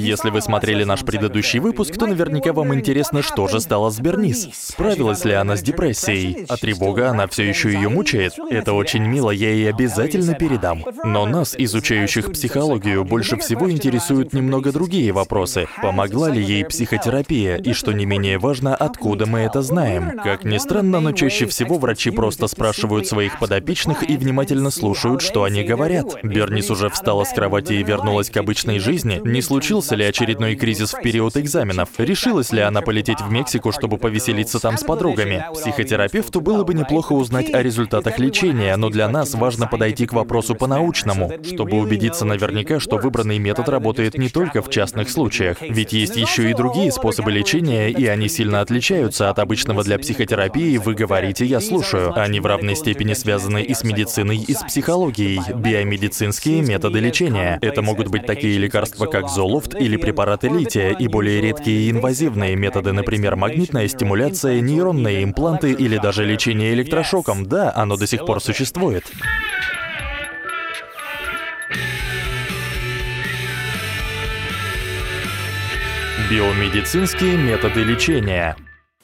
Если вы смотрели наш предыдущий выпуск, то наверняка вам интересно, что же стало с Бернис. Справилась ли она с депрессией? А тревога, она все еще ее мучает. Это очень мило, я ей обязательно передам. Но нас, изучающих психологию, больше всего интересуют немного другие вопросы. Помогла ли ей психотерапия? И что не менее важно, откуда мы это знаем? Как ни странно, но чаще всего врачи просто спрашивают своих подопечных и внимательно слушают, что они говорят. Бернис уже встала с кровати и вернулась к обычной жизни. Не случилось Случился ли очередной кризис в период экзаменов? Решилась ли она полететь в Мексику, чтобы повеселиться там с подругами? Психотерапевту было бы неплохо узнать о результатах лечения, но для нас важно подойти к вопросу по-научному, чтобы убедиться наверняка, что выбранный метод работает не только в частных случаях. Ведь есть еще и другие способы лечения, и они сильно отличаются от обычного для психотерапии, вы говорите, я слушаю. Они в равной степени связаны и с медициной, и с психологией, биомедицинские методы лечения. Это могут быть такие лекарства, как золофт, или препараты лития, и более редкие и инвазивные методы, например, магнитная стимуляция, нейронные импланты или даже лечение электрошоком. Да, оно до сих пор существует. Биомедицинские методы лечения.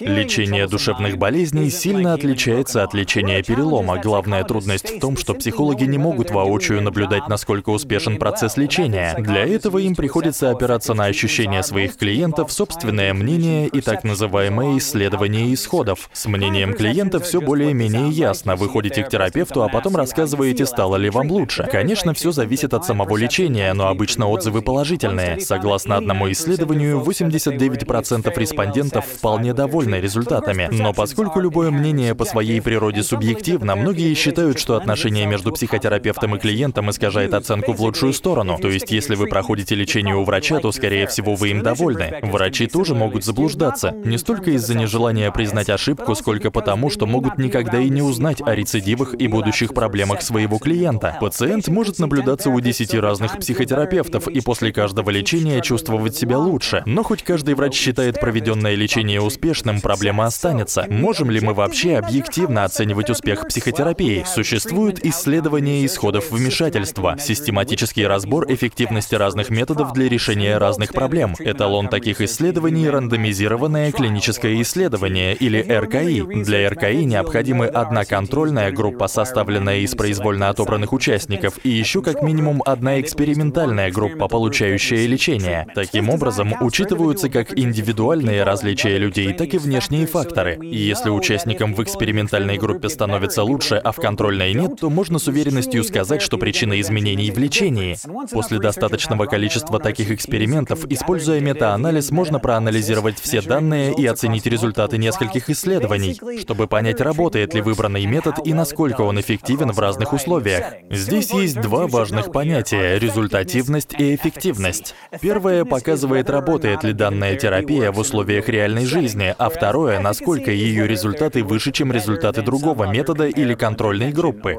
Лечение душевных болезней сильно отличается от лечения перелома. Главная трудность в том, что психологи не могут воочию наблюдать, насколько успешен процесс лечения. Для этого им приходится опираться на ощущения своих клиентов, собственное мнение и так называемое исследование исходов. С мнением клиента все более-менее ясно. Вы ходите к терапевту, а потом рассказываете, стало ли вам лучше. Конечно, все зависит от самого лечения, но обычно отзывы положительные. Согласно одному исследованию, 89% респондентов вполне довольны довольны результатами. Но поскольку любое мнение по своей природе субъективно, многие считают, что отношение между психотерапевтом и клиентом искажает оценку в лучшую сторону. То есть, если вы проходите лечение у врача, то, скорее всего, вы им довольны. Врачи тоже могут заблуждаться. Не столько из-за нежелания признать ошибку, сколько потому, что могут никогда и не узнать о рецидивах и будущих проблемах своего клиента. Пациент может наблюдаться у 10 разных психотерапевтов и после каждого лечения чувствовать себя лучше. Но хоть каждый врач считает проведенное лечение успешным, успешным, проблема останется. Можем ли мы вообще объективно оценивать успех психотерапии? Существуют исследования исходов вмешательства, систематический разбор эффективности разных методов для решения разных проблем. Эталон таких исследований — рандомизированное клиническое исследование, или РКИ. Для РКИ необходима одна контрольная группа, составленная из произвольно отобранных участников, и еще как минимум одна экспериментальная группа, получающая лечение. Таким образом, учитываются как индивидуальные различия людей, так и внешние факторы. И если участникам в экспериментальной группе становится лучше, а в контрольной нет, то можно с уверенностью сказать, что причина изменений в лечении. После достаточного количества таких экспериментов, используя метаанализ, можно проанализировать все данные и оценить результаты нескольких исследований, чтобы понять, работает ли выбранный метод и насколько он эффективен в разных условиях. Здесь есть два важных понятия — результативность и эффективность. Первое показывает, работает ли данная терапия в условиях реальной жизни, а второе, насколько ее результаты выше, чем результаты другого метода или контрольной группы.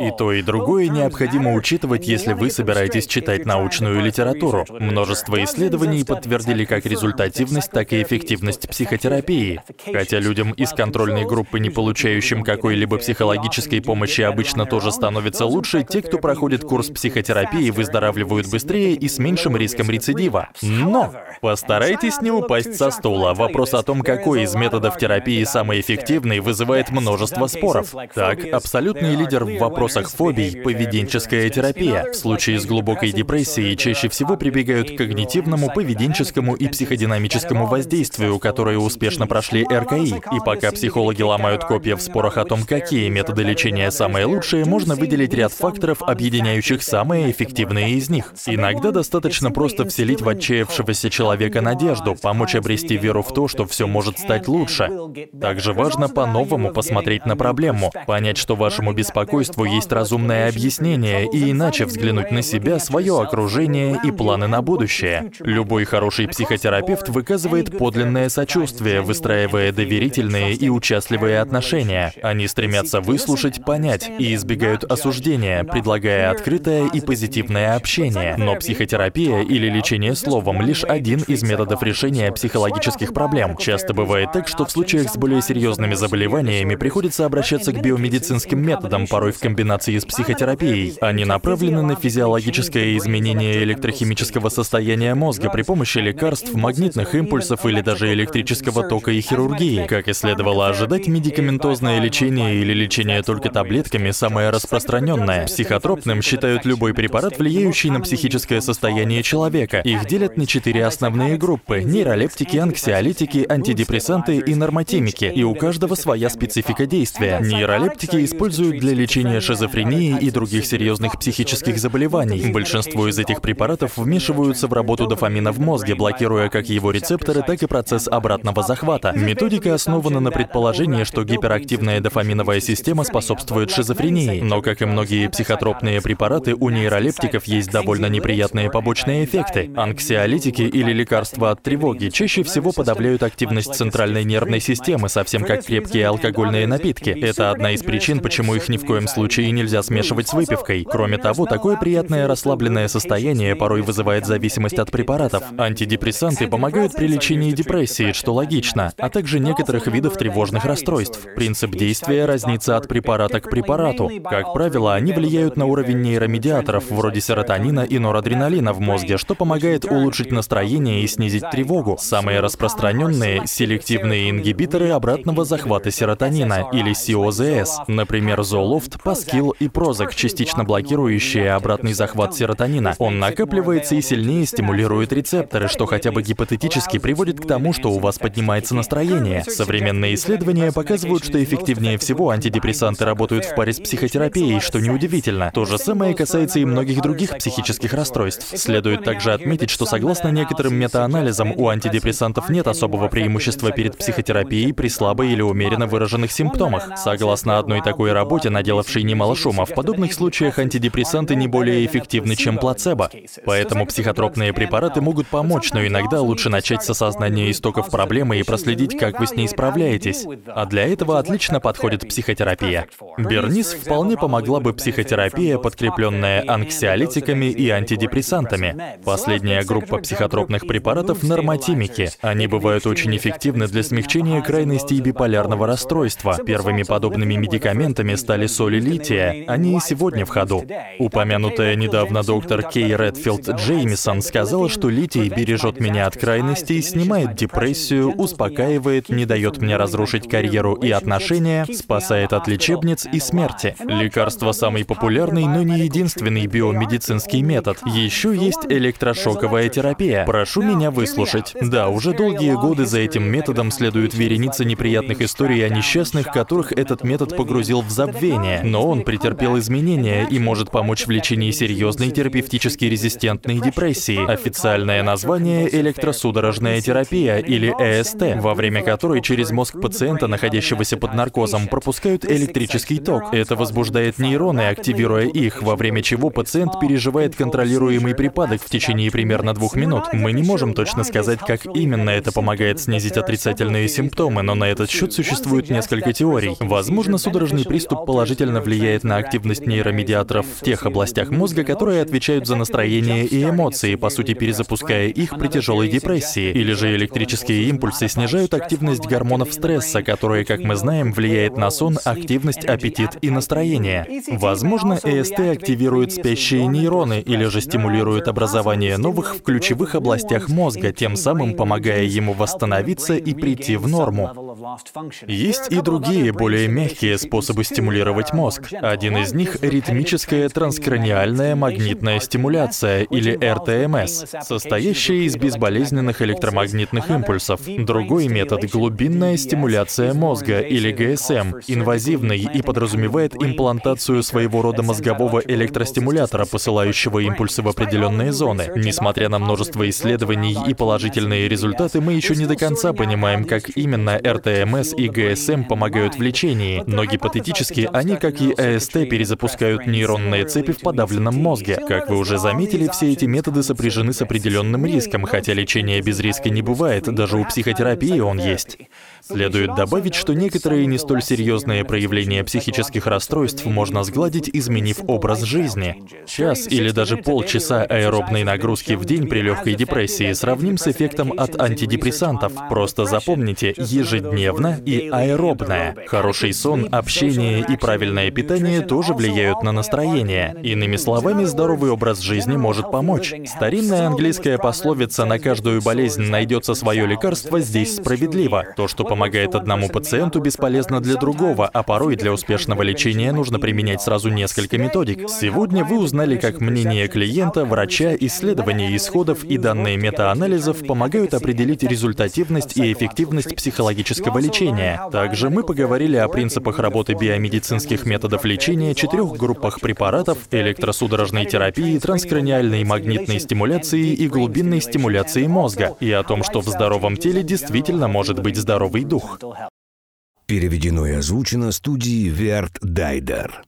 И то, и другое необходимо учитывать, если вы собираетесь читать научную литературу. Множество исследований подтвердили как результативность, так и эффективность психотерапии. Хотя людям из контрольной группы, не получающим какой-либо психологической помощи, обычно тоже становится лучше, те, кто проходит курс психотерапии, выздоравливают быстрее и с меньшим риском рецидива. Но постарайтесь не упасть со стула. Вопрос о том, как какой из методов терапии самый эффективный, вызывает множество споров. Так, абсолютный лидер в вопросах фобий — поведенческая терапия. В случае с глубокой депрессией чаще всего прибегают к когнитивному, поведенческому и психодинамическому воздействию, которые успешно прошли РКИ. И пока психологи ломают копья в спорах о том, какие методы лечения самые лучшие, можно выделить ряд факторов, объединяющих самые эффективные из них. Иногда достаточно просто вселить в отчаявшегося человека надежду, помочь обрести веру в то, что все может стать лучше. Также важно по-новому посмотреть на проблему, понять, что вашему беспокойству есть разумное объяснение и иначе взглянуть на себя, свое окружение и планы на будущее. Любой хороший психотерапевт выказывает подлинное сочувствие, выстраивая доверительные и участливые отношения. Они стремятся выслушать, понять и избегают осуждения, предлагая открытое и позитивное общение. Но психотерапия или лечение словом лишь один из методов решения психологических проблем. Часто бывает Бывает так, что в случаях с более серьезными заболеваниями приходится обращаться к биомедицинским методам, порой в комбинации с психотерапией. Они направлены на физиологическое изменение электрохимического состояния мозга при помощи лекарств, магнитных импульсов или даже электрического тока и хирургии. Как и следовало ожидать, медикаментозное лечение или лечение только таблетками самое распространенное. Психотропным считают любой препарат, влияющий на психическое состояние человека. Их делят на четыре основные группы – нейролептики, анксиолитики, антидепрессанты и нормотимики. И у каждого своя специфика действия. Нейролептики используют для лечения шизофрении и других серьезных психических заболеваний. Большинство из этих препаратов вмешиваются в работу дофамина в мозге, блокируя как его рецепторы, так и процесс обратного захвата. Методика основана на предположении, что гиперактивная дофаминовая система способствует шизофрении. Но, как и многие психотропные препараты, у нейролептиков есть довольно неприятные побочные эффекты. Анксиолитики или лекарства от тревоги чаще всего подавляют активность центральной нервной системы, совсем как крепкие алкогольные напитки. Это одна из причин, почему их ни в коем случае нельзя смешивать с выпивкой. Кроме того, такое приятное расслабленное состояние порой вызывает зависимость от препаратов. Антидепрессанты помогают при лечении депрессии, что логично, а также некоторых видов тревожных расстройств. Принцип действия разнится от препарата к препарату. Как правило, они влияют на уровень нейромедиаторов вроде серотонина и норадреналина в мозге, что помогает улучшить настроение и снизить тревогу. Самые распространенные — селективные ингибиторы обратного захвата серотонина, или СИОЗС, например, Золофт, Паскил и Прозак, частично блокирующие обратный захват серотонина. Он накапливается и сильнее стимулирует рецепторы, что хотя бы гипотетически приводит к тому, что у вас поднимается настроение. Современные исследования показывают, что эффективнее всего антидепрессанты работают в паре с психотерапией, что неудивительно. То же самое касается и многих других психических расстройств. Следует также отметить, что согласно некоторым метаанализам, у антидепрессантов нет особого преимущества перед психотерапией при слабой или умеренно выраженных симптомах. Согласно одной такой работе, наделавшей немало шума, в подобных случаях антидепрессанты не более эффективны, чем плацебо. Поэтому психотропные препараты могут помочь, но иногда лучше начать с осознания истоков проблемы и проследить, как вы с ней справляетесь. А для этого отлично подходит психотерапия. Бернис вполне помогла бы психотерапия, подкрепленная анксиолитиками и антидепрессантами. Последняя группа психотропных препаратов — нормотимики. Они бывают очень эффективны для смягчения крайностей биполярного расстройства. Первыми подобными медикаментами стали соли лития. Они и сегодня в ходу. Упомянутая недавно доктор Кей Редфилд Джеймисон сказала, что литий бережет меня от крайностей, снимает депрессию, успокаивает, не дает мне разрушить карьеру и отношения, спасает от лечебниц и смерти. Лекарство самый популярный, но не единственный биомедицинский метод. Еще есть электрошоковая терапия. Прошу меня выслушать. Да, уже долгие годы за этим методом следует вереница неприятных историй о несчастных, которых этот метод погрузил в забвение. Но он претерпел изменения и может помочь в лечении серьезной терапевтически резистентной депрессии. Официальное название — электросудорожная терапия или ЭСТ, во время которой через мозг пациента, находящегося под наркозом, пропускают электрический ток. Это возбуждает нейроны, активируя их, во время чего пациент переживает контролируемый припадок в течение примерно двух минут. Мы не можем точно сказать, как именно это помогает снизить отрицательные симптомы, но на этот счет существует несколько теорий. Возможно, судорожный приступ положительно влияет на активность нейромедиаторов в тех областях мозга, которые отвечают за настроение и эмоции, по сути перезапуская их при тяжелой депрессии. Или же электрические импульсы снижают активность гормонов стресса, которые, как мы знаем, влияет на сон, активность, аппетит и настроение. Возможно, ЭСТ активирует спящие нейроны или же стимулирует образование новых в ключевых областях мозга, тем самым помогая ему восстановиться и прийти в норму. Есть и другие, более мягкие способы стимулировать мозг. Один из них — ритмическая транскраниальная магнитная стимуляция, или РТМС, состоящая из безболезненных электромагнитных импульсов. Другой метод — глубинная стимуляция мозга, или ГСМ, инвазивный и подразумевает имплантацию своего рода мозгового электростимулятора, посылающего импульсы в определенные зоны. Несмотря на множество исследований и положительные результаты, мы еще не до конца понимаем, как именно РТМС и ГСМ помогают в лечении, но гипотетически они, как и ЭСТ, перезапускают нейронные цепи в подавленном мозге. Как вы уже заметили, все эти методы сопряжены с определенным риском, хотя лечение без риска не бывает, даже у психотерапии он есть. Следует добавить, что некоторые не столь серьезные проявления психических расстройств можно сгладить, изменив образ жизни. Час или даже полчаса аэробной нагрузки в день при легкой депрессии сравним с эффектом от антидепрессантов. Просто запомните, ежедневно и аэробное. Хороший сон, общение и правильное питание тоже влияют на настроение. Иными словами, здоровый образ жизни может помочь. Старинная английская пословица «на каждую болезнь найдется свое лекарство» здесь справедливо. То, что помогает одному пациенту, бесполезно для другого, а порой для успешного лечения нужно применять сразу несколько методик. Сегодня вы узнали, как мнение клиента, врача, исследования исходов и данные метаанализов помогают определить результативность и эффективность психологического лечения. Также мы поговорили о принципах работы биомедицинских методов лечения, четырех группах препаратов, электросудорожной терапии, транскраниальной магнитной стимуляции и глубинной стимуляции мозга, и о том, что в здоровом теле действительно может быть здоровый дух. Переведено и озвучено студией Верт Дайдер.